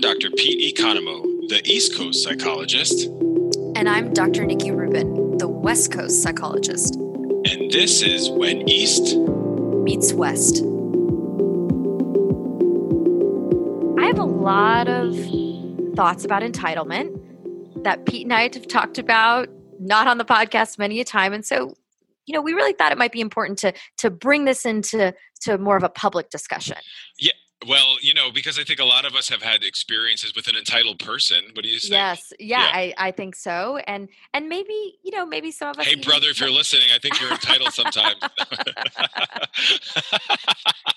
I'm Dr. Pete Economou, the East Coast psychologist. And I'm Dr. Nikki Rubin, the West Coast psychologist. And this is When East Meets West. I have a lot of thoughts about entitlement that Pete and I have talked about, not on the podcast many a time. And so, you know, we really thought it might be important to to bring this into to more of a public discussion. Yeah, well, you know, because I think a lot of us have had experiences with an entitled person. What do you think? Yes, yeah, yeah. I, I think so, and and maybe you know maybe some of us. Hey, brother, if you're listening, I think you're entitled sometimes.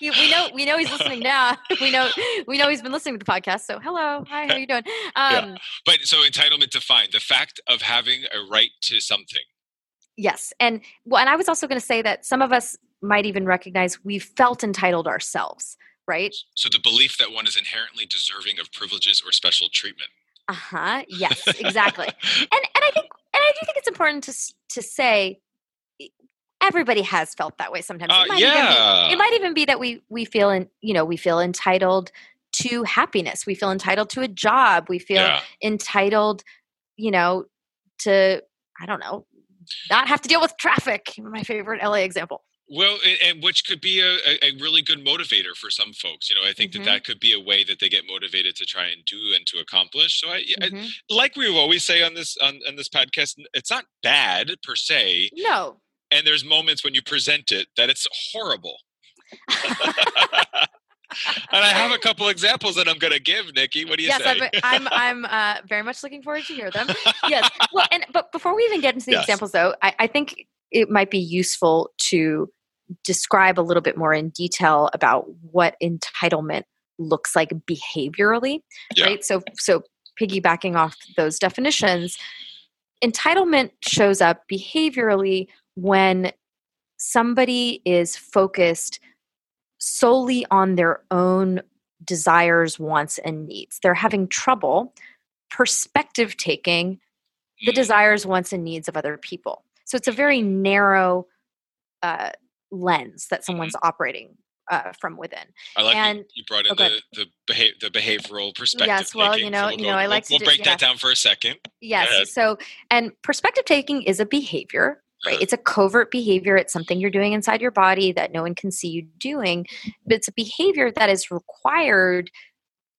we know we know he's listening now. We know we know he's been listening to the podcast. So hello, hi, how you doing? Um, yeah. But so entitlement defined the fact of having a right to something. Yes, and well, and I was also going to say that some of us might even recognize we've felt entitled ourselves right? So the belief that one is inherently deserving of privileges or special treatment. Uh huh. Yes, exactly. and and I think and I do think it's important to to say everybody has felt that way sometimes. Uh, it might yeah. Even be, it might even be that we we feel in you know we feel entitled to happiness. We feel entitled to a job. We feel Yeah. entitled, you know, to I don't know, not have to deal with traffic. My favorite LA example. Well, and, and which could be a, a, really good motivator for some folks. You know, I think Mhm. that that could be a way that they get motivated to try and do and to accomplish. So, I, I Mhm. like we always say on this on, on this podcast, it's not bad per se, No. and there's moments when you present it that it's horrible. and I have a couple examples that I'm going to give, Nikki. What do you yes, say? I'm, I'm, I'm uh, very much looking forward to hear them. Yes. Well, and but before we even get into the Yes. examples, though, I, I think it might be useful to describe a little bit more in detail about what entitlement looks like behaviorally, Yeah. right? So, so piggybacking off those definitions, entitlement shows up behaviorally when somebody is focused solely on their own desires, wants, and needs. They're having trouble perspective taking the Mm. desires, wants, and needs of other people. So it's a very narrow uh, lens that someone's operating uh, from within. I like and- you, you brought in oh, go the the, beha- the behavioral perspective. Yes, well, you taking, know- we'll you know, I like to we'll, do- we'll break yeah. that down for a second. Yes. So, and perspective taking is a behavior, right? Uh-huh. It's a covert behavior. It's something you're doing inside your body that no one can see you doing. But it's a behavior that is required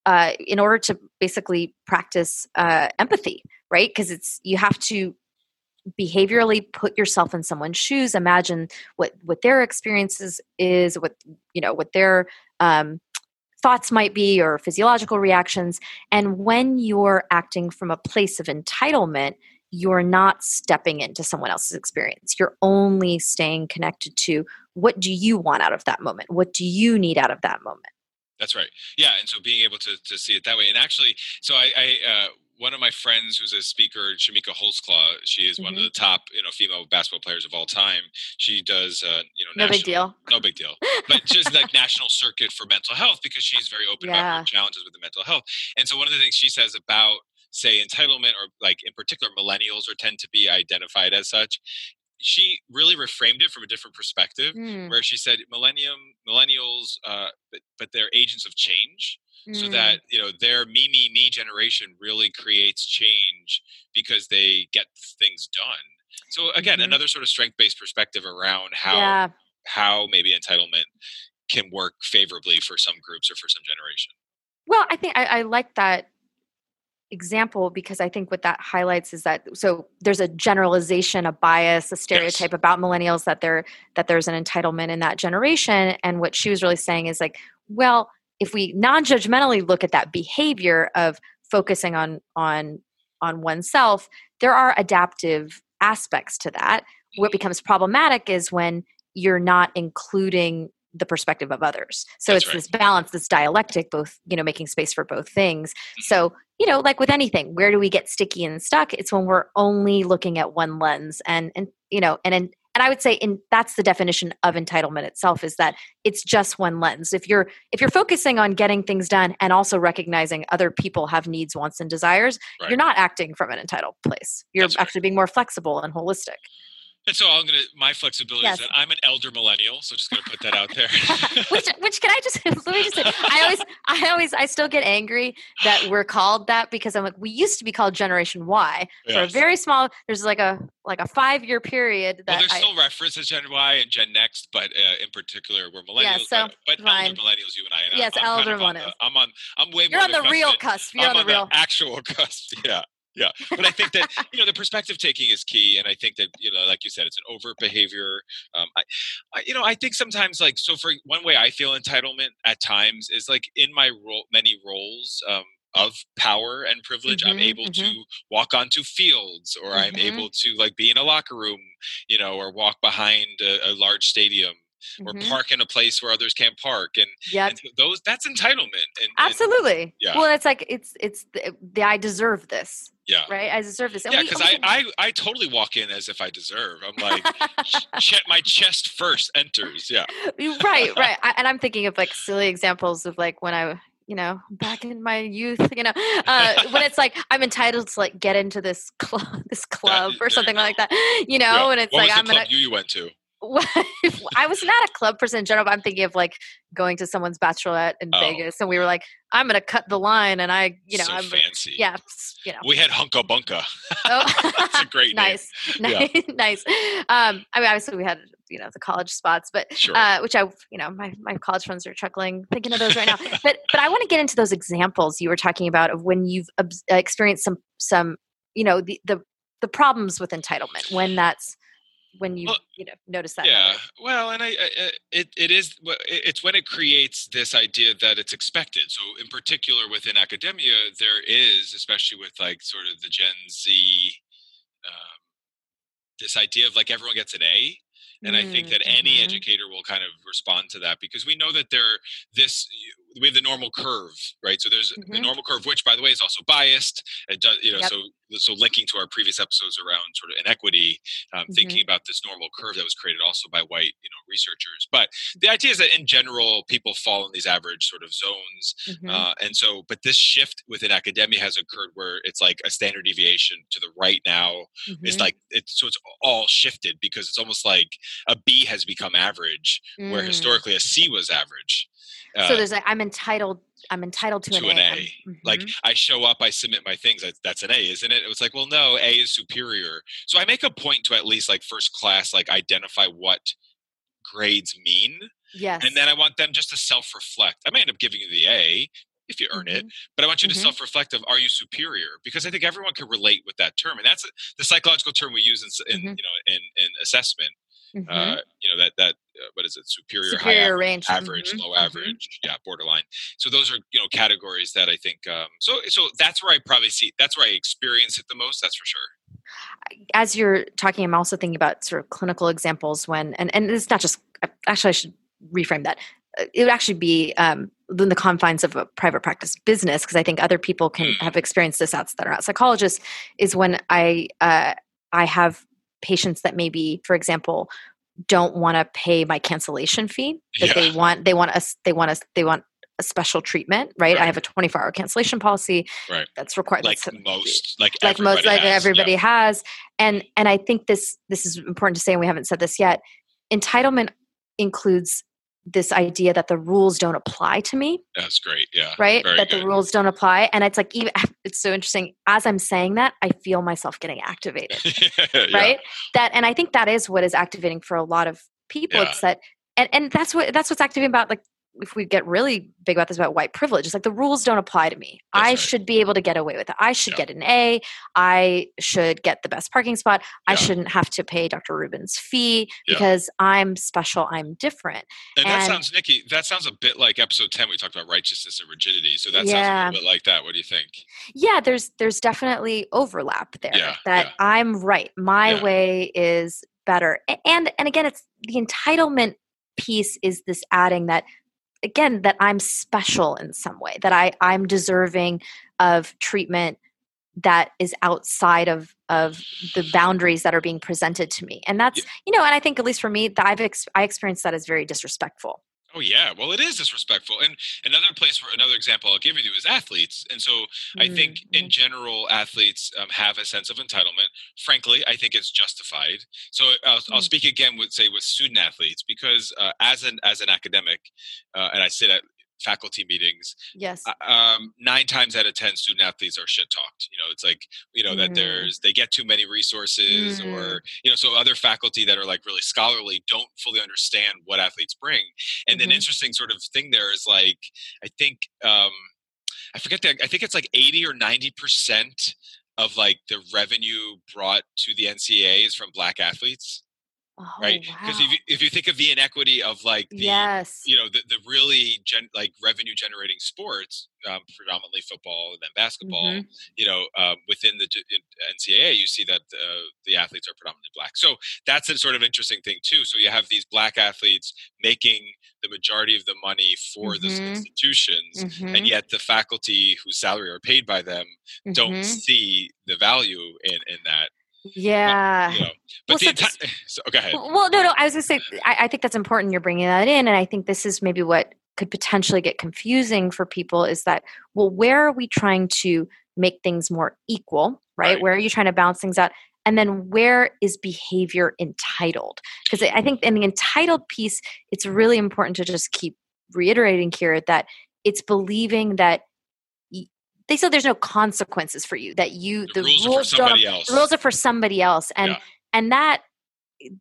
uh, in order to basically practice uh, empathy, right? Because it's you have to behaviorally put yourself in someone's shoes imagine what what their experiences is what you know what their um, thoughts might be or physiological reactions and when you're acting from a place of entitlement you're not stepping into someone else's experience. You're only staying connected to what do you want out of that moment? What do you need out of that moment? That's right. Yeah, and so being able to to see it that way, and actually, so I, I uh, one of my friends who's a speaker, Chamique Holdsclaw, she is one of Mhm. the top you know female basketball players of all time. She does uh, you know no big deal no big deal. But she's like national circuit for mental health because she's very open about her challenges with the mental health. And so one of the things she says about say entitlement or like in particular millennials or tend to be identified as such, she really reframed it from a different perspective Mm, where she said millennium millennials uh, but, but they're agents of change so mm. that you know their me me me generation really creates change because they get things done so again Mhm. another sort of strength based perspective around how yeah how maybe entitlement can work favorably for some groups or for some generation. Well, I think I, I like that example because I think what that highlights is that so there's a generalization, a bias, a stereotype about millennials that there that there's an entitlement in that generation. And what she was really saying is like, well, if we non-judgmentally look at that behavior of focusing on on on oneself, there are adaptive aspects to that. What becomes problematic is when you're not including the perspective of others. So That's it's right. this balance, this dialectic, both, you know, making space for both things. Mm-hmm. So, you know, like with anything, where do we get sticky and stuck? It's when we're only looking at one lens and and you know, and and and I would say in that's the definition of entitlement itself is that it's just one lens. If you're if you're focusing on getting things done and also recognizing other people have needs, wants and desires, Right. you're not acting from an entitled place. You're That's right. actually being more flexible and holistic. And so I'm gonna my flexibility Yes. is that I'm an elder millennial, so just gonna put that out there. which which can I just let me just say I always I always I still get angry that we're called that because I'm like we used to be called Generation Y for a very small there's like a like a five year period well, that there's I, still references Gen Y and Gen Next, but uh, in particular, we're millennials. so, but but elder millennials, you and I. And Yes, I'm, I'm elder the- millennials. I'm on. I'm way you're more on the real cusp. you're I'm on the real actual cusp. Yeah. Yeah, but I think that you know the perspective taking is key, and I think that you know, like you said, it's an overt behavior. Um, I, I, you know, I think sometimes, like, so for one way I feel entitlement at times is like in my role, many roles um, of power and privilege, I'm Mhm, able mhm. to walk onto fields, or I'm Mhm. able to like be in a locker room, you know, or walk behind a, a large stadium, or Mhm. park in a place where others can't park, and, Yep. and those that's entitlement. And, and Absolutely. yeah. Well, it's like it's it's the, the I deserve this, yeah. right? I deserve this. And Yeah, because I, I I totally walk in as if I deserve. I'm like, my chest first enters. Yeah, right, right. I, and I'm thinking of like silly examples of like when I, you know, back in my youth, you know, uh, when it's like I'm entitled to like get into this club, this club or something like that, you know, Yeah. and it's what like I'm club gonna. you, you went to? I was not a club person in general, but I'm thinking of like going to someone's bachelorette in Oh. Vegas, and we were like, I'm gonna cut the line, and I, you know, so I'm, fancy. yeah, you know, we had Hunka Bunka. oh, That's a great name. nice, nice, nice. Um, I mean, obviously we had you know the college spots, but Sure. uh, which I, you know, my, my college friends are chuckling thinking of those right now. but but I want to get into those examples you were talking about of when you've experienced some some you know the the the problems with entitlement when that's when you Well, you know notice that. yeah. Well, and I, I it it is it's when it creates this idea that it's expected. So in particular within academia, there is, especially with like sort of the Gen Z, um, this idea of like everyone gets an A. And I think that any Mhm. educator will kind of respond to that because we know that there this we have the normal curve, right? So there's the Mhm. normal curve, which by the way is also biased. It does, you know, Yep. so so linking to our previous episodes around sort of inequity, um, Mm-hmm. thinking about this normal curve that was created also by white, you know, researchers. But the idea is that in general, people fall in these average sort of zones, Mhm. uh, and so, but this shift within academia has occurred where it's like a standard deviation to the right now it's Mhm. like it's so it's all shifted because it's almost like a B has become average where Mm. historically a C was average. Uh, so there's like I'm entitled. I'm entitled to, to an an A. A. I'm- like. I show up, I submit my things. That's, that's an A, isn't it? It was like, well, no, A is superior. So I make a point to at least like first class, like identify what grades mean, yes, and then I want them just to self-reflect. I may end up giving you the A if you earn it, Mhm. but I want you to Mhm. self-reflect of are you superior? Because I think everyone can relate with that term, and that's the psychological term we use in, in Mhm. you know in, in assessment. Mhm. Uh, you know that that uh, what is it? Superior, high superior average, range, average, Mhm. low Mhm. average, yeah, borderline. So those are you know categories that I think. Um, so so that's where I probably see. That's where I experience it the most. That's for sure. as you're talking, I'm also thinking about sort of clinical examples when, and, and it's not just, actually, I should reframe that. Uh, It would actually be um, within the confines of a private practice business, because I think other people can Mm. have experienced this out that are not psychologists, is when I, uh, I have patients that maybe, for example, don't want to pay my cancellation fee. That they want, they want us, they want us, they want a special treatment, right? I have a 24 hour cancellation policy Right. that's required. Like that's- most, like like most like has, yeah. everybody has and and i think this this is important to say and we haven't said this yet entitlement includes this idea that the rules don't apply to me That's great. Yeah. right Very that good. the rules don't apply and it's like even it's so interesting as i'm saying that i feel myself getting activated Yeah. right that and i think that is what is activating for a lot of people Yeah. it's that and and that's what that's what's activating about like if we get really big about this about white privilege it's like the rules don't apply to me That's i right. should be able to get away with it i should Yeah. get an a i should get the best parking spot i shouldn't have to pay dr rubin's fee Yeah. because i'm special i'm different And that sounds, Nikki. That sounds a bit like episode ten. We talked about righteousness and rigidity. So that sounds a little bit like that. What do you think? yeah there's there's definitely overlap there Yeah, that yeah. i'm right my Yeah. way is better and and again it's the entitlement piece is this adding that again that i'm special in some way that i i'm deserving of treatment that is outside of of the boundaries that are being presented to me. And that's you know and i think at least for me that i've ex- i experienced that as very disrespectful Oh yeah, well it is disrespectful. And another place where another example I'll give you is athletes. And so mm-hmm. I think in mm-hmm. general athletes um, have a sense of entitlement. Frankly, I think it's justified. So I'll, mm-hmm. I'll mm. speak again with say with student athletes because uh, as an as an academic, uh, and I sit at faculty meetings yes um, nine times out of ten student athletes are shit talked you know it's like you know mm. that there's they get too many resources mm. or you know so other faculty that are like really scholarly don't fully understand what athletes bring and mm-hmm. an interesting sort of thing there is like i think um i forget that i think it's like 80 or 90 percent of like the revenue brought to the ncaa is from black athletes Oh, right because wow. if, you, if you think of the inequity of like the yes. you know the, the really gen, like revenue generating sports um, predominantly football and then basketball mm-hmm. you know um, within the ncaa you see that uh, the athletes are predominantly black so that's a sort of interesting thing too so you have these black athletes making the majority of the money for mm-hmm. those institutions mm-hmm. and yet the faculty whose salary are paid by them don't mm-hmm. see the value in in that yeah. you know, but well, the so, enti- so go ahead. Well, no, no. I was going to say, I, I think that's important. You're bringing that in, and I think this is maybe what could potentially get confusing for people is that, well, where are we trying to make things more equal, right? right. Where are you trying to balance things out? And then where is behavior entitled? Because I think in the entitled piece, it's really important to just keep reiterating here that it's believing that they said there's no consequences for you that you the, the rules, rules, are for somebody else. The rules are for somebody else, and yeah. and that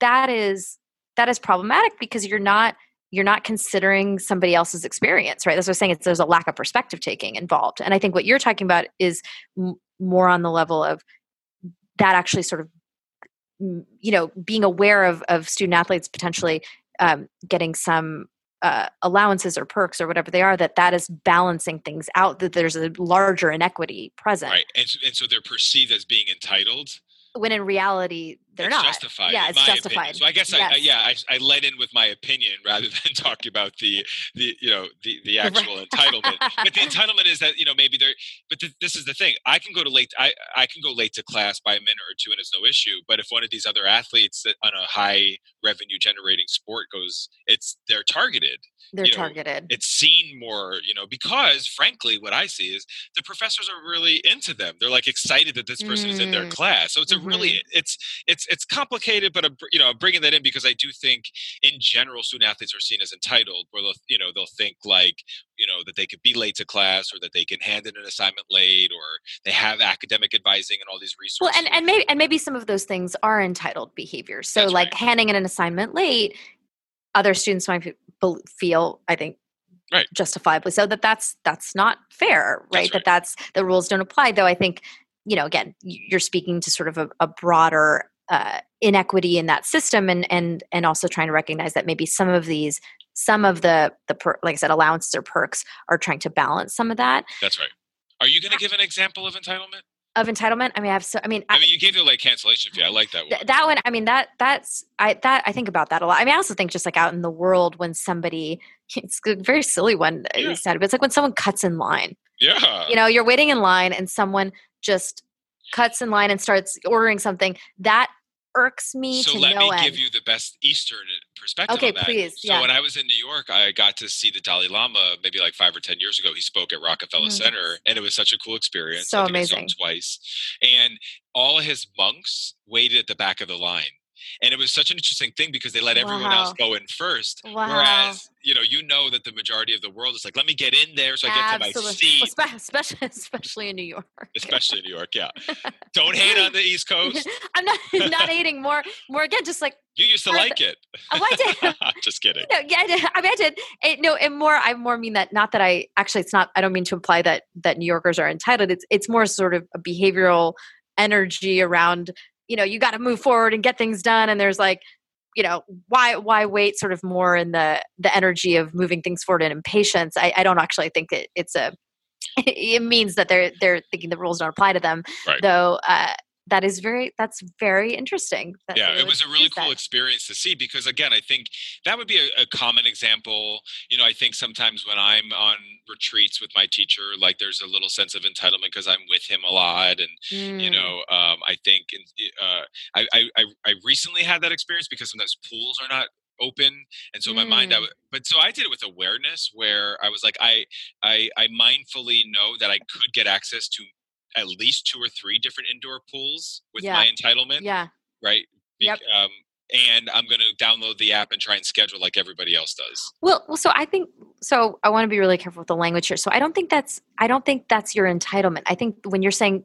that is that is problematic because you're not you're not considering somebody else's experience, right? That's what I'm saying. It's there's a lack of perspective taking involved, and I think what you're talking about is m- more on the level of that actually sort of you know being aware of of student athletes potentially um, getting some uh, allowances or perks or whatever they are that that is balancing things out that there's a larger inequity present. Right and, and so they're perceived as being entitled? When in reality they're it's not justified. Yeah, it's justified. Opinion. So I guess yes. I, I, yeah I, I led in with my opinion rather than talking about the the you know the the actual entitlement. But the entitlement is that you know maybe they're. But th- this is the thing. I can go to late. I I can go late to class by a minute or two and it's no issue. But if one of these other athletes that on a high revenue generating sport goes, it's they're targeted. They're you know, targeted. It's seen more, you know, because frankly, what I see is the professors are really into them. They're like excited that this person mm. is in their mm. class. So it's mm-hmm. a really mm-hmm. it's it's it's complicated, but a, you know, bringing that in because I do think in general student athletes are seen as entitled, where they'll you know they'll think like you know that they could be late to class or that they can hand in an assignment late or they have academic advising and all these resources. Well, and and maybe and maybe some of those things are entitled behaviors. So That's like right. handing in an assignment late, other students might feel I think right justifiably so that that's that's not fair right? That's right. that that's the rules don't apply though i think you know again you're speaking to sort of a, a broader uh, inequity in that system and and and also trying to recognize that maybe some of these some of the the per, like i said allowances or perks are trying to balance some of that. That's right. Are you going to give an example of entitlement? Of entitlement? I mean i have so i mean i, I mean you gave the like cancellation fee. I like that one. th- that one i mean that that's i that i think about that a lot. I mean i also think just like out in the world when somebody it's a very silly one yeah. you said but it's like when someone cuts in line. Yeah. You know you're waiting in line and someone just cuts in line and starts ordering something, that irks me so to let no me end. give you the best Eastern perspective. Okay, on that. please. So yeah. when I was in New York, I got to see the Dalai Lama maybe like five or ten years ago. He spoke at Rockefeller mm-hmm. Center, and it was such a cool experience. So amazing. twice, and all his monks waited at the back of the line and it was such an interesting thing because they let everyone wow. else go in first wow. whereas you know you know that the majority of the world is like let me get in there so i get Absolutely. to my seat. Especially especially in new york. Especially in new york yeah. Don't hate on the east coast. I'm not not hating more more again just like you used to like it. Oh i did. Just kidding. No, yeah i did. I mean i did. It, no and more i more mean that not that i actually it's not i don't mean to imply that that new yorkers are entitled. It's it's more sort of a behavioral energy around you know you got to move forward and get things done and there's like you know why why wait sort of more in the the energy of moving things forward and impatience i, I don't actually think it, it's a it means that they're they're thinking the rules don't apply to them right. though uh, that is very that's very interesting yeah it was a really cool that. experience to see because again i think that would be a, a, common example you know i think sometimes when i'm on retreats with my teacher like there's a little sense of entitlement because i'm with him a lot and mm. you know um, i think uh, I, I i recently had that experience because sometimes pools are not open and so my mind I Mm. but so I did it with awareness where I was like I I I mindfully know that I could get access to at least two or three different indoor pools with my entitlement Yeah. right Be- Yep. um and I'm going to download the app and try and schedule like everybody else does Well, well, so I think so. I want to be really careful with the language here. So I don't think that's I don't think that's your entitlement. I think when you're saying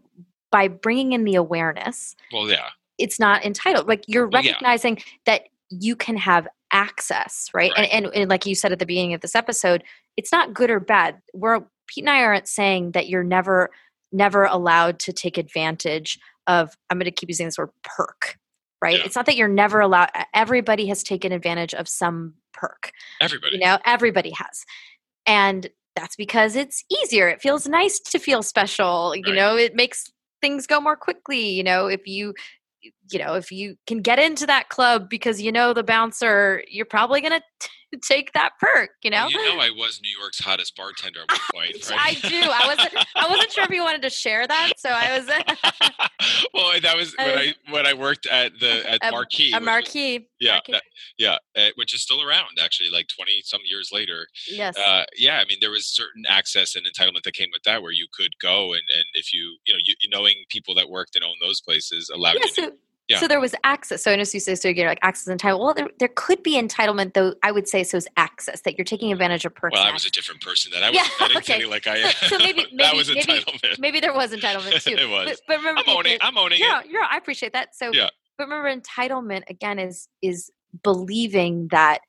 by bringing in the awareness, well yeah it's not entitled. Like you're Well, yeah. recognizing that you can have access, right? Right. And, and and like you said at the beginning of this episode, it's not good or bad. We're Pete and I aren't saying that you're never never allowed to take advantage of. I'm going to keep using this word perk. Right? Yeah. It's not that you're never allowed. Everybody has taken advantage of some perk everybody you know everybody has and that's because it's easier it feels nice to feel special you Right. know it makes things go more quickly you know if you you know if you can get into that club because you know the bouncer you're probably going to take that perk you know Well, you know I was New York's hottest bartender at one point right I do. I wasn't. I wasn't sure if you wanted to share that, so I was well, that was when I when I worked at the at A- Marquee. a which was- marquee. Yeah, marquee. that- yeah, uh, which is still around actually, like twenty some years later. Yes. Uh, yeah, I mean, there was certain access and entitlement that came with that, where you could go and and if you you know you, knowing people that worked and owned those places allowed yeah, you. To, so, yeah. so there was access. So as you say, so you're like access and entitlement. Well, there, there could be entitlement, though. I would say so is access that you're taking advantage of perks. well, I was a different person then. I was. Yeah, I didn't okay. like I. So- so maybe- that maybe- was maybe- entitlement. maybe there was entitlement too. It was. But, but remember, I'm owning. it- I'm owning yeah, it. yeah, I appreciate that. So, Yeah. but remember, entitlement again is is believing that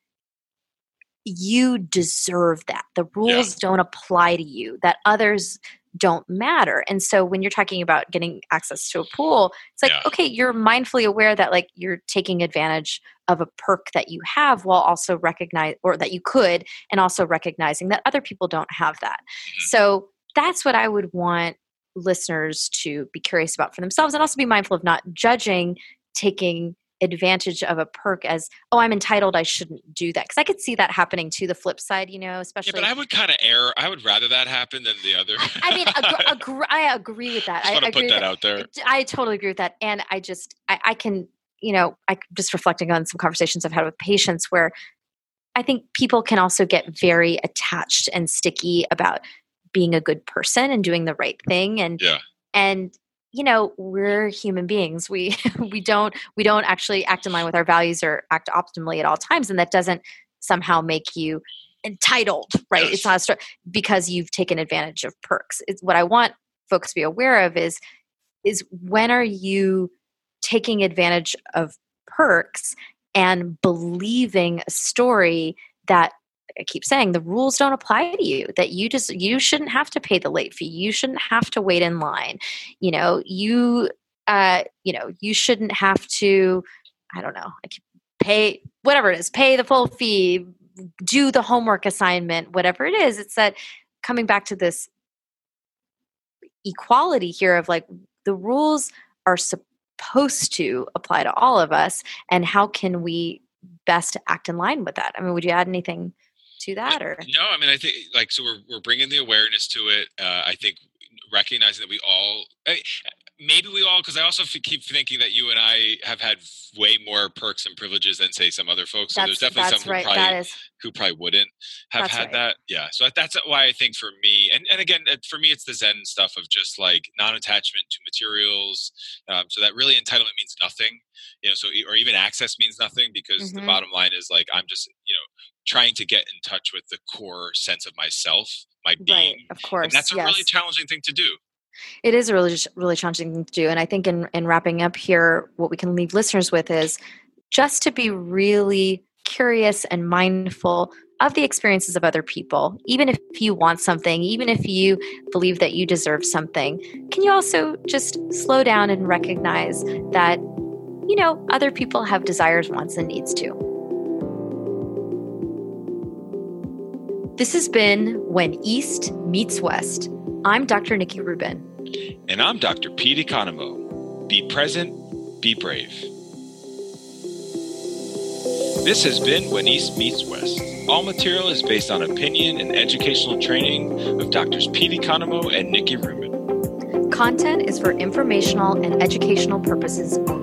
you deserve that. The rules don't apply to you. That others don't matter. And so when you're talking about getting access to a pool, it's like Yeah. okay, you're mindfully aware that like you're taking advantage of a perk that you have while also recognize or that you could and also recognizing that other people don't have that. Mm-hmm. So that's what I would want listeners to be curious about for themselves and also be mindful of not judging taking advantage of a perk as oh i'm entitled i shouldn't do that because i could see that happening to the flip side you know especially Yeah, but I would kind of err. I would rather that happen than the other. I mean agr- agr- i agree with that just i want to put with that out there. I totally agree with that. And I just, I, I can, you know, I just reflecting on some conversations I've had with patients where I think people can also get very attached and sticky about being a good person and doing the right thing. And, Yeah. and, you know, we're human beings. We, we don't, we don't actually act in line with our values or act optimally at all times. And that doesn't somehow make you entitled, right? Yes. It's not a str- because you've taken advantage of perks. It's what I want folks to be aware of is is when are you taking advantage of perks and believing a story that I keep saying the rules don't apply to you that you just you shouldn't have to pay the late fee. You shouldn't have to wait in line. You know you uh you know you shouldn't have to I don't know pay whatever it is pay the full fee do the homework assignment whatever it is. It's that coming back to this equality here of like the rules are supposed to apply to all of us and how can we best act in line with that? I mean would you add anything to that or No, I mean, I think like so we're we're bringing the awareness to it. Uh, I think recognizing that we all, I, maybe we all, because I also f- keep thinking that you and I have had way more perks and privileges than say some other folks. So that's, there's definitely some who right probably is who probably wouldn't have had right. that. Yeah. So that's why I think for me, and, and again, for me, it's the Zen stuff of just like non-attachment to materials. Um, so that really entitlement means nothing, you know, so, or even access means nothing because the Mhm. bottom line is like, I'm just, you know, trying to get in touch with the core sense of myself, my right being. of course And that's a yes. really challenging thing to do. It is a really, really challenging thing to do. And I think in, in wrapping up here, what we can leave listeners with is just to be really curious and mindful of the experiences of other people. Even if you want something, even if you believe that you deserve something, can you also just slow down and recognize that, you know, other people have desires, wants, and needs too? This has been When East Meets West. I'm Dr. Nikki Rubin. And I'm Dr. Pete Economou. Be present, be brave. This has been When East Meets West. All material is based on opinion and educational training of Doctors Pete Economou and Nikki Rubin. Content is for informational and educational purposes only.